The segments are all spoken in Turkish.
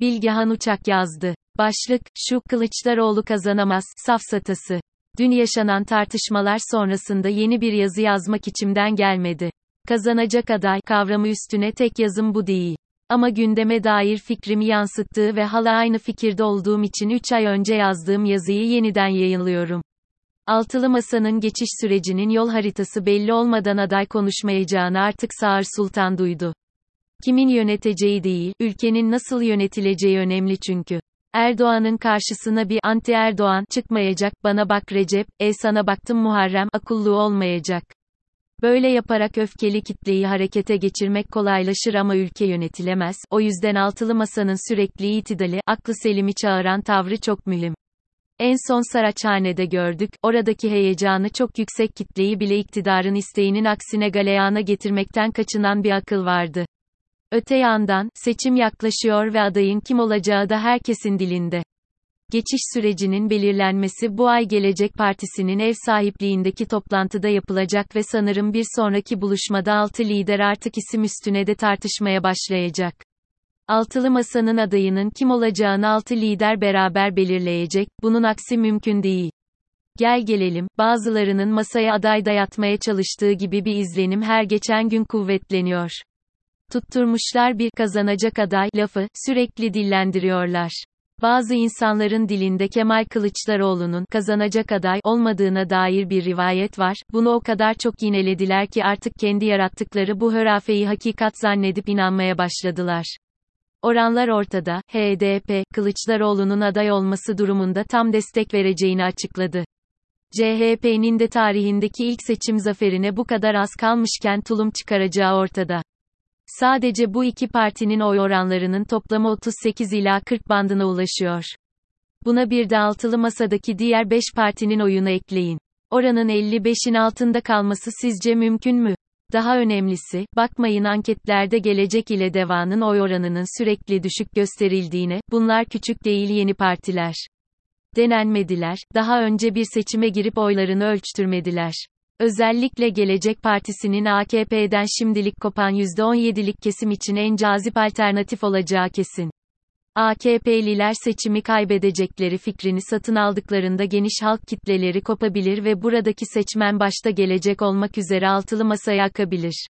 Bilgehan Uçak yazdı. Başlık, şu, Kılıçdaroğlu kazanamaz, safsatası. Dün yaşanan tartışmalar sonrasında yeni bir yazı yazmak içimden gelmedi. Kazanacak aday kavramı üstüne tek yazım bu değil. Ama gündeme dair fikrimi yansıttığı ve hala aynı fikirde olduğum için 3 ay önce yazdığım yazıyı yeniden yayınlıyorum. Altılı Masa'nın geçiş sürecinin yol haritası belli olmadan aday konuşmayacağını artık Sağır Sultan duydu. Kimin yöneteceği değil, ülkenin nasıl yönetileceği önemli çünkü. Erdoğan'ın karşısına bir anti Erdoğan çıkmayacak, bana bak Recep, e sana baktım Muharrem, akulluğu olmayacak. Böyle yaparak öfkeli kitleyi harekete geçirmek kolaylaşır ama ülke yönetilemez, o yüzden altılı masanın sürekli itidali, aklı selimi çağıran tavrı çok mühim. En son Saraçhane'de gördük, oradaki heyecanı çok yüksek kitleyi bile iktidarın isteğinin aksine galeyana getirmekten kaçınan bir akıl vardı. Öte yandan, seçim yaklaşıyor ve adayın kim olacağı da herkesin dilinde. Geçiş sürecinin belirlenmesi bu ay Gelecek Partisi'nin ev sahipliğindeki toplantıda yapılacak ve sanırım bir sonraki buluşmada altı lider artık isim üstüne de tartışmaya başlayacak. Altılı Masa'nın adayının kim olacağını altı lider beraber belirleyecek, bunun aksi mümkün değil. Gel gelelim, bazılarının masaya aday dayatmaya çalıştığı gibi bir izlenim her geçen gün kuvvetleniyor. Tutturmuşlar bir kazanacak aday lafı sürekli dillendiriyorlar. Bazı insanların dilinde Kemal Kılıçdaroğlu'nun kazanacak aday olmadığına dair bir rivayet var. Bunu o kadar çok yinelediler ki artık kendi yarattıkları bu hörafeyi hakikat zannedip inanmaya başladılar. Oranlar ortada. HDP, Kılıçdaroğlu'nun aday olması durumunda tam destek vereceğini açıkladı. CHP'nin de tarihindeki ilk seçim zaferine bu kadar az kalmışken tulum çıkaracağı ortada. Sadece bu iki partinin oy oranlarının toplamı 38 ila 40 bandına ulaşıyor. Buna bir de altılı masadaki diğer 5 partinin oyunu ekleyin. Oranın 55'in altında kalması sizce mümkün mü? Daha önemlisi, bakmayın anketlerde gelecek ile devanın oy oranının sürekli düşük gösterildiğine, bunlar küçük değil yeni partiler. Denenmediler, daha önce bir seçime girip oylarını ölçtürmediler. Özellikle Gelecek Partisi'nin AKP'den şimdilik kopan %17'lik kesim için en cazip alternatif olacağı kesin. AKP'liler seçimi kaybedecekleri fikrini satın aldıklarında geniş halk kitleleri kopabilir ve buradaki seçmen başta gelecek olmak üzere altılı masaya akabilir.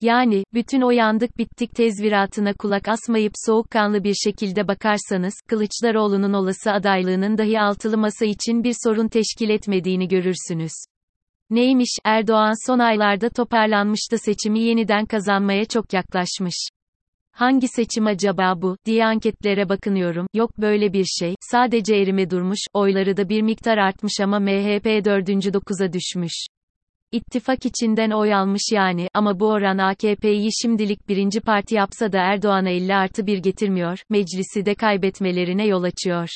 Yani, bütün o yandık bittik tezviratına kulak asmayıp soğukkanlı bir şekilde bakarsanız, Kılıçdaroğlu'nun olası adaylığının dahi altılı masa için bir sorun teşkil etmediğini görürsünüz. Neymiş, Erdoğan son aylarda toparlanmış da seçimi yeniden kazanmaya çok yaklaşmış. Hangi seçim acaba bu, diye anketlere bakınıyorum, yok böyle bir şey, sadece erime durmuş, oyları da bir miktar artmış ama MHP 4. 9'a düşmüş. İttifak içinden oy almış yani, ama bu oran AKP'yi şimdilik birinci parti yapsa da Erdoğan'a 50 artı 1 getirmiyor, meclisi de kaybetmelerine yol açıyor.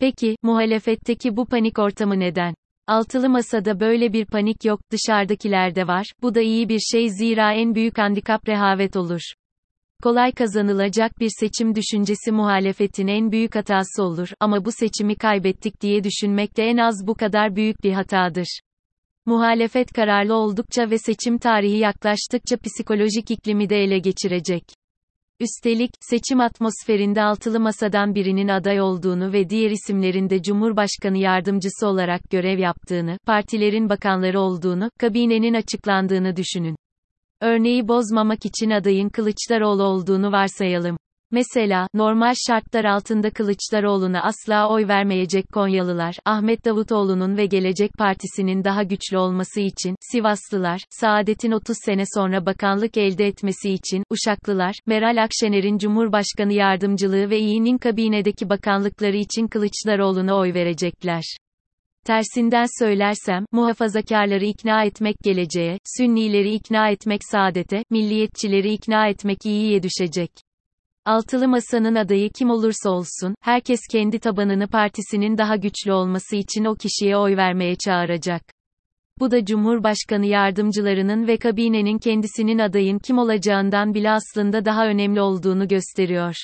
Peki, muhalefetteki bu panik ortamı neden? Altılı masada böyle bir panik yok, dışarıdakilerde var, bu da iyi bir şey zira en büyük handikap rehavet olur. Kolay kazanılacak bir seçim düşüncesi muhalefetin en büyük hatası olur ama bu seçimi kaybettik diye düşünmek de en az bu kadar büyük bir hatadır. Muhalefet kararlı oldukça ve seçim tarihi yaklaştıkça psikolojik iklimi de ele geçirecek. Üstelik, seçim atmosferinde altılı masadan birinin aday olduğunu ve diğer isimlerin de Cumhurbaşkanı yardımcısı olarak görev yaptığını, partilerin bakanları olduğunu, kabinenin açıklandığını düşünün. Örneği bozmamak için adayın Kılıçdaroğlu olduğunu varsayalım. Mesela, normal şartlar altında Kılıçdaroğlu'na asla oy vermeyecek Konyalılar, Ahmet Davutoğlu'nun ve Gelecek Partisi'nin daha güçlü olması için, Sivaslılar, Saadet'in 30 sene sonra bakanlık elde etmesi için, Uşaklılar, Meral Akşener'in Cumhurbaşkanı yardımcılığı ve İYİ'nin kabinedeki bakanlıkları için Kılıçdaroğlu'na oy verecekler. Tersinden söylersem, muhafazakarları ikna etmek geleceğe, Sünnileri ikna etmek saadete, milliyetçileri ikna etmek iyiye düşecek. Altılı Masa'nın adayı kim olursa olsun, herkes kendi tabanını partisinin daha güçlü olması için o kişiye oy vermeye çağıracak. Bu da Cumhurbaşkanı yardımcılarının ve kabinenin kendisinin adayın kim olacağından bile aslında daha önemli olduğunu gösteriyor.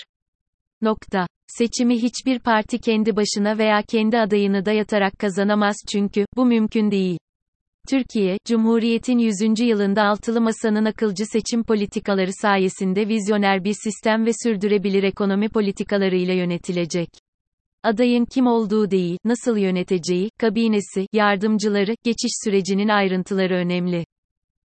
Nokta. Seçimi hiçbir parti kendi başına veya kendi adayını dayatarak kazanamaz çünkü, bu mümkün değil. Türkiye, Cumhuriyet'in 100. yılında altılı masanın akılcı seçim politikaları sayesinde vizyoner bir sistem ve sürdürebilir ekonomi politikalarıyla yönetilecek. Adayın kim olduğu değil, nasıl yöneteceği, kabinesi, yardımcıları, geçiş sürecinin ayrıntıları önemli.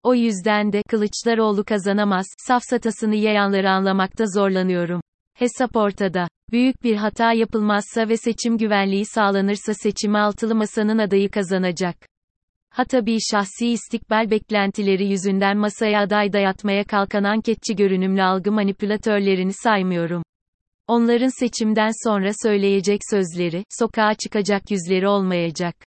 O yüzden de, Kılıçdaroğlu kazanamaz, safsatasını yayanları anlamakta zorlanıyorum. Hesap ortada. Büyük bir hata yapılmazsa ve seçim güvenliği sağlanırsa seçimi altılı masanın adayı kazanacak. Ha tabii şahsi istikbal beklentileri yüzünden masaya aday dayatmaya kalkan anketçi görünümlü algı manipülatörlerini saymıyorum. Onların seçimden sonra söyleyecek sözleri, sokağa çıkacak yüzleri olmayacak.